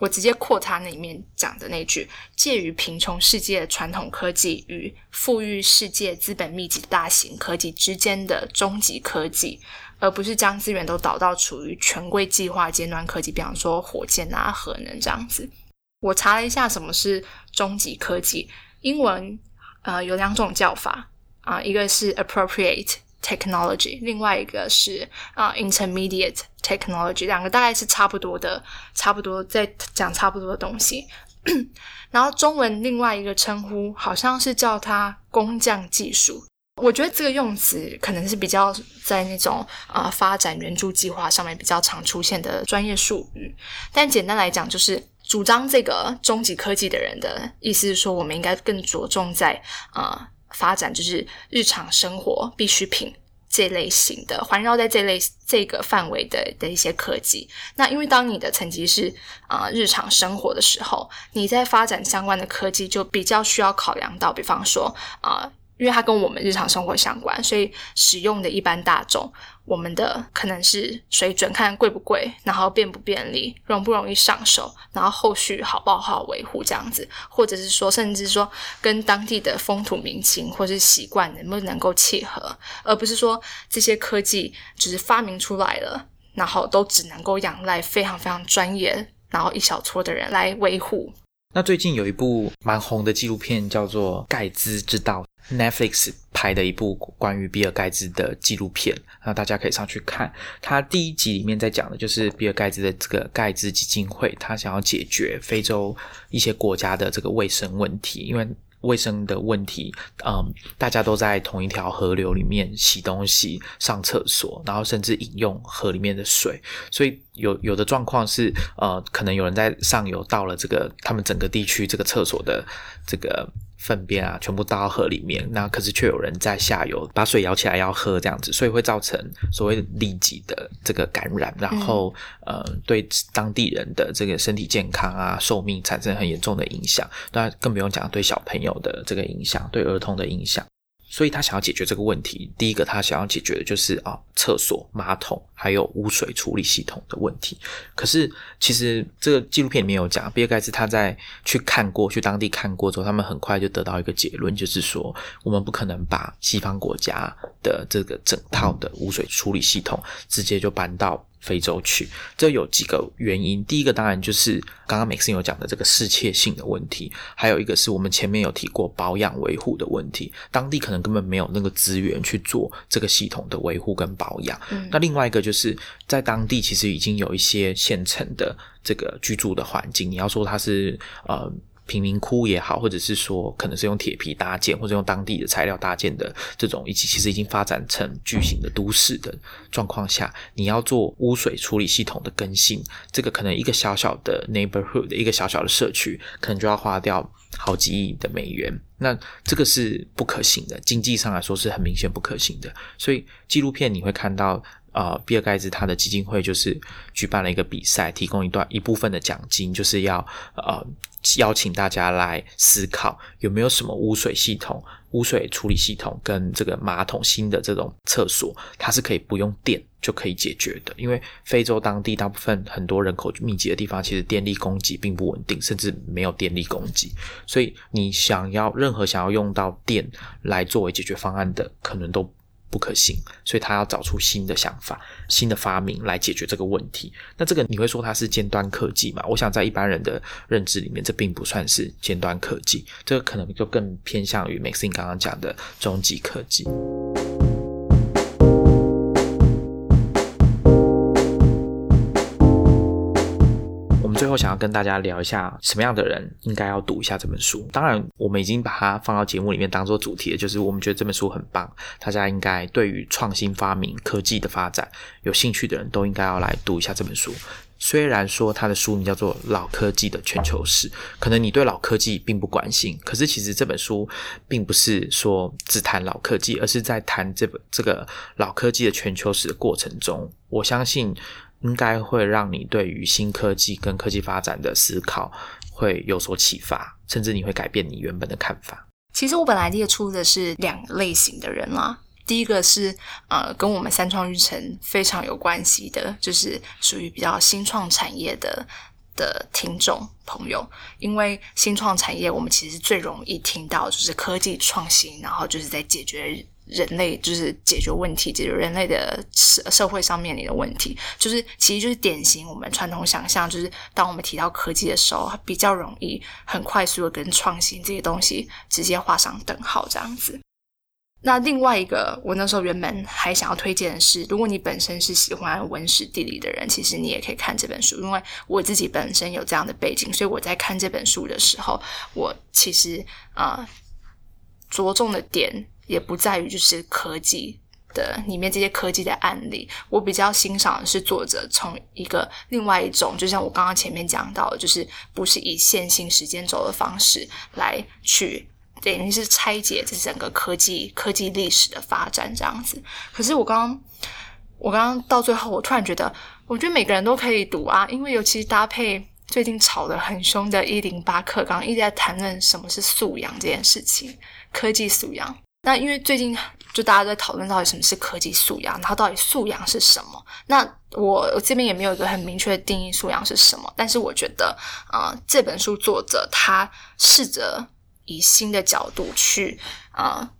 我直接扩他那里面讲的那句：介于贫穷世界的传统科技与富裕世界资本密集大型科技之间的终极科技，而不是将资源都导到处于权贵计划尖端科技，比方说火箭啊、核能这样子。我查了一下什么是终极科技，英文呃有两种叫法啊，一个是 appropriate。Technology，另外一个是啊，Intermediate Technology，两个大概是差不多的，差不多在讲差不多的东西。然后中文另外一个称呼好像是叫它工匠技术。我觉得这个用词可能是比较在那种啊发展援助计划上面比较常出现的专业术语。但简单来讲，就是主张这个终极科技的人的意思是说，我们应该更着重在啊。发展就是日常生活必需品这类型的，环绕在这类这个范围的的一些科技。那因为当你的层级是啊日常生活的时候，你在发展相关的科技就比较需要考量到，比方说啊。因为它跟我们日常生活相关，所以使用的一般大众，我们的可能是水准看贵不贵，然后便不便利，容不容易上手，然后后续好不好维护这样子，或者是说，甚至说跟当地的风土民情或是习惯能不能够契合，而不是说这些科技只是发明出来了，然后都只能够仰赖非常非常专业，然后一小撮的人来维护。那最近有一部蛮红的纪录片，叫做《盖茨之道》，Netflix 拍的一部关于比尔盖茨的纪录片，那大家可以上去看。他第一集里面在讲的就是比尔盖茨的这个盖茨基金会，他想要解决非洲一些国家的这个卫生问题，因为。卫生的问题，嗯，大家都在同一条河流里面洗东西、上厕所，然后甚至饮用河里面的水，所以有有的状况是，呃，可能有人在上游到了这个他们整个地区这个厕所的这个。粪便啊，全部倒到河里面，那可是却有人在下游把水舀起来要喝，这样子，所以会造成所谓痢疾的这个感染，然后呃，对当地人的这个身体健康啊、寿命产生很严重的影响，那更不用讲对小朋友的这个影响，对儿童的影响。所以他想要解决这个问题，第一个他想要解决的就是啊，厕所、马桶还有污水处理系统的问题。可是其实这个纪录片里面有讲，比尔盖茨他在去看过去当地看过之后，他们很快就得到一个结论，就是说我们不可能把西方国家的这个整套的污水处理系统直接就搬到。非洲去，这有几个原因。第一个当然就是刚刚美森有讲的这个适切性的问题，还有一个是我们前面有提过保养维护的问题，当地可能根本没有那个资源去做这个系统的维护跟保养。那另外一个就是就是在当地其实已经有一些现成的这个居住的环境，你要说它是呃。贫民窟也好，或者是说可能是用铁皮搭建，或者用当地的材料搭建的这种，以及其实已经发展成巨型的都市的状况下，你要做污水处理系统的更新，这个可能一个小小的 neighborhood 一个小小的社区，可能就要花掉好几亿的美元。那这个是不可行的，经济上来说是很明显不可行的。所以纪录片你会看到呃，比尔盖茨他的基金会就是举办了一个比赛，提供一段一部分的奖金，就是要呃邀请大家来思考有没有什么污水系统、污水处理系统跟这个马桶新的这种厕所，它是可以不用电就可以解决的。因为非洲当地大部分很多人口密集的地方，其实电力供给并不稳定，甚至没有电力供给，所以你想要任何想要用到电来作为解决方案的，可能都。不可行，所以他要找出新的想法、新的发明来解决这个问题。那这个你会说它是尖端科技吗？我想在一般人的认知里面，这并不算是尖端科技，这个可能就更偏向于 Maxine 刚刚讲的终极科技。最后想要跟大家聊一下，什么样的人应该要读一下这本书。当然，我们已经把它放到节目里面当做主题了，就是我们觉得这本书很棒，大家应该对于创新发明、科技的发展有兴趣的人都应该要来读一下这本书。虽然说它的书名叫做《老科技的全球史》，可能你对老科技并不关心，可是其实这本书并不是说只谈老科技，而是在谈这本这个老科技的全球史的过程中，我相信。应该会让你对于新科技跟科技发展的思考会有所启发，甚至你会改变你原本的看法。其实我本来列出的是两类型的人啦，第一个是呃跟我们三创育程非常有关系的，就是属于比较新创产业的的听众朋友，因为新创产业我们其实最容易听到就是科技创新，然后就是在解决。人类就是解决问题，解决人类的社社会上面临的问题，就是其实就是典型我们传统想象，就是当我们提到科技的时候，比较容易很快速的跟创新这些东西直接画上等号这样子。那另外一个，我那时候原本还想要推荐的是，如果你本身是喜欢文史地理的人，其实你也可以看这本书，因为我自己本身有这样的背景，所以我在看这本书的时候，我其实啊着重的点。也不在于就是科技的里面这些科技的案例，我比较欣赏的是作者从一个另外一种，就像我刚刚前面讲到，就是不是以线性时间轴的方式来去等于是拆解这整个科技科技历史的发展这样子。可是我刚刚我刚刚到最后，我突然觉得，我觉得每个人都可以读啊，因为尤其搭配最近吵得很凶的一零八课纲，一直在谈论什么是素养这件事情，科技素养。那因为最近就大家在讨论到底什么是科技素养，然后到底素养是什么？那我我这边也没有一个很明确的定义素养是什么。但是我觉得，啊，这本书作者他试着以新的角度去啊，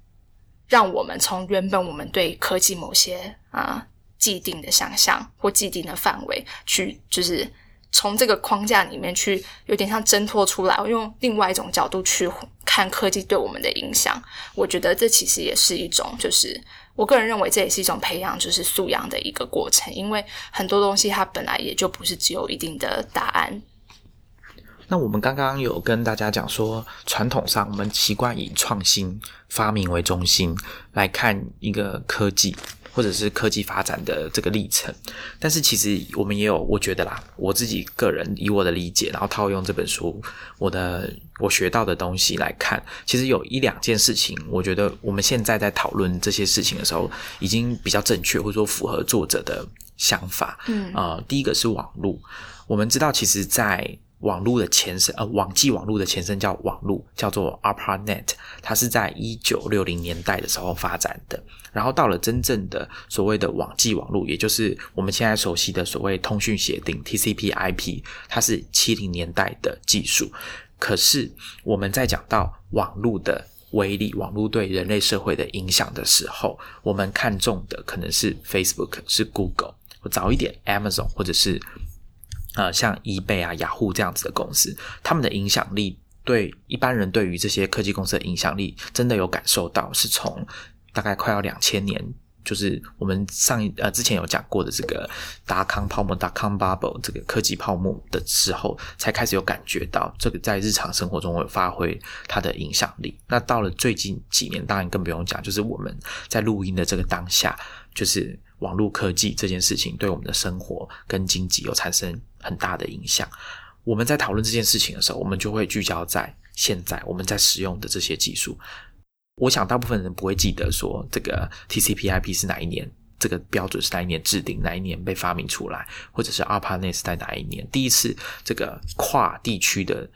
让我们从原本我们对科技某些啊既定的想象或既定的范围去，就是。从这个框架里面去，有点像挣脱出来，用另外一种角度去看科技对我们的影响。我觉得这其实也是一种，就是我个人认为这也是一种培养就是素养的一个过程。因为很多东西它本来也就不是只有一定的答案。那我们刚刚有跟大家讲说，传统上我们习惯以创新发明为中心来看一个科技。或者是科技发展的这个历程，但是其实我们也有，我觉得啦，我自己个人以我的理解，然后套用这本书，我的我学到的东西来看，其实有一两件事情，我觉得我们现在在讨论这些事情的时候，已经比较正确，或者说符合作者的想法。嗯，呃，第一个是网络，我们知道，其实，在网络的前身，呃，网际网络的前身叫网络，叫做 ARPANET，它是在一九六零年代的时候发展的。然后到了真正的所谓的网际网络，也就是我们现在熟悉的所谓通讯协定 TCP/IP，它是七零年代的技术。可是我们在讲到网络的威力、网络对人类社会的影响的时候，我们看重的可能是 Facebook、是 Google，早一点 Amazon，或者是。呃，像 eBay 啊、雅虎这样子的公司，他们的影响力对一般人对于这些科技公司的影响力，真的有感受到，是从大概快要两千年，就是我们上一呃之前有讲过的这个达康泡沫、达康 bubble 这个科技泡沫的时候，才开始有感觉到这个在日常生活中会发挥它的影响力。那到了最近几年，当然更不用讲，就是我们在录音的这个当下，就是。网络科技这件事情对我们的生活跟经济有产生很大的影响。我们在讨论这件事情的时候，我们就会聚焦在现在我们在使用的这些技术。我想大部分人不会记得说这个 TCP/IP 是哪一年这个标准是哪一年制定，哪一年被发明出来，或者是 ARPANET 是在哪一年？第一次这个跨地区的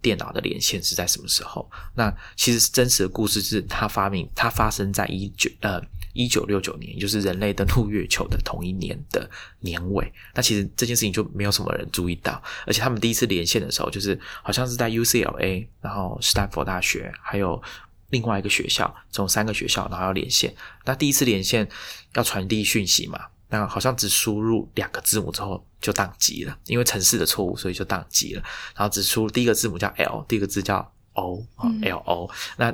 电脑的连线是在什么时候？那其实真实的故事是它发明，它发生在一九呃一九六九年，也就是人类登陆月球的同一年的年尾。那其实这件事情就没有什么人注意到，而且他们第一次连线的时候，就是好像是在 UCLA，然后斯坦福大学还有。另外一个学校，从三个学校，然后要连线。那第一次连线要传递讯息嘛？那好像只输入两个字母之后就宕机了，因为城市的错误，所以就宕机了。然后只输第一个字母叫 L，第一个字叫 O，L O。那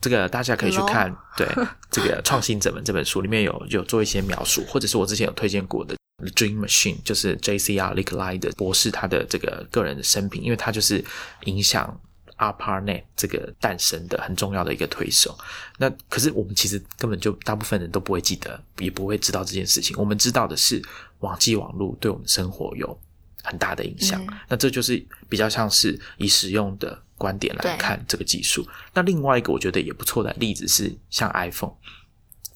这个大家可以去看，对这个《创新者们》这本书里面有有做一些描述，或者是我之前有推荐过的《Dream Machine》，就是 J.C.R. Licklider 的博士他的这个个人的生平，因为他就是影响。ARPANET 这个诞生的很重要的一个推手，那可是我们其实根本就大部分人都不会记得，也不会知道这件事情。我们知道的是，网际网络对我们生活有很大的影响。那这就是比较像是以使用的观点来看这个技术。那另外一个我觉得也不错的例子是像 iPhone。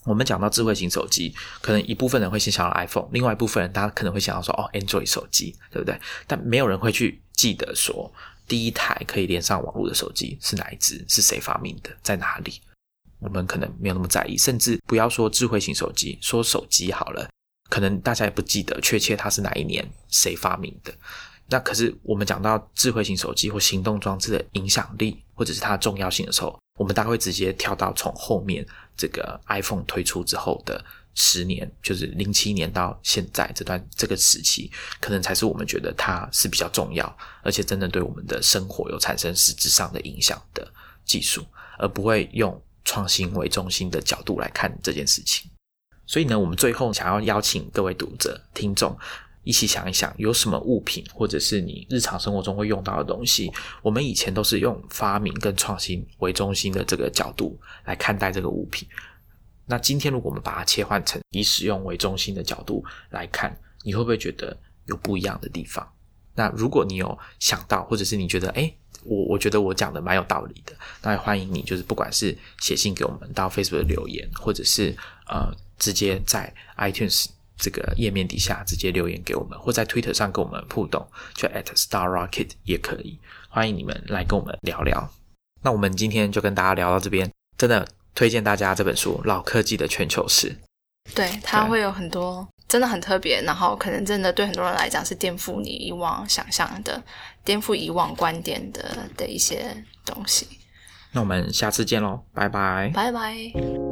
我们讲到智慧型手机，可能一部分人会先想到 iPhone，另外一部分人他可能会想到说哦，Android 手机，对不对？但没有人会去记得说。第一台可以连上网络的手机是哪一只？是谁发明的？在哪里？我们可能没有那么在意，甚至不要说智慧型手机，说手机好了，可能大家也不记得确切它是哪一年谁发明的。那可是我们讲到智慧型手机或行动装置的影响力，或者是它的重要性的时候，我们大概会直接跳到从后面这个 iPhone 推出之后的。十年就是零七年到现在这段这个时期，可能才是我们觉得它是比较重要，而且真的对我们的生活有产生实质上的影响的技术，而不会用创新为中心的角度来看这件事情。所以呢，我们最后想要邀请各位读者、听众一起想一想，有什么物品或者是你日常生活中会用到的东西，我们以前都是用发明跟创新为中心的这个角度来看待这个物品。那今天如果我们把它切换成以使用为中心的角度来看，你会不会觉得有不一样的地方？那如果你有想到，或者是你觉得，哎，我我觉得我讲的蛮有道理的，那也欢迎你，就是不管是写信给我们到 Facebook 留言，或者是呃直接在 iTunes 这个页面底下直接留言给我们，或在 Twitter 上跟我们互动，就 at Star Rocket 也可以，欢迎你们来跟我们聊聊。那我们今天就跟大家聊到这边，真的。推荐大家这本书《老科技的全球史》，对它会有很多真的很特别，然后可能真的对很多人来讲是颠覆你以往想象的、颠覆以往观点的的一些东西。那我们下次见喽，拜拜，拜拜。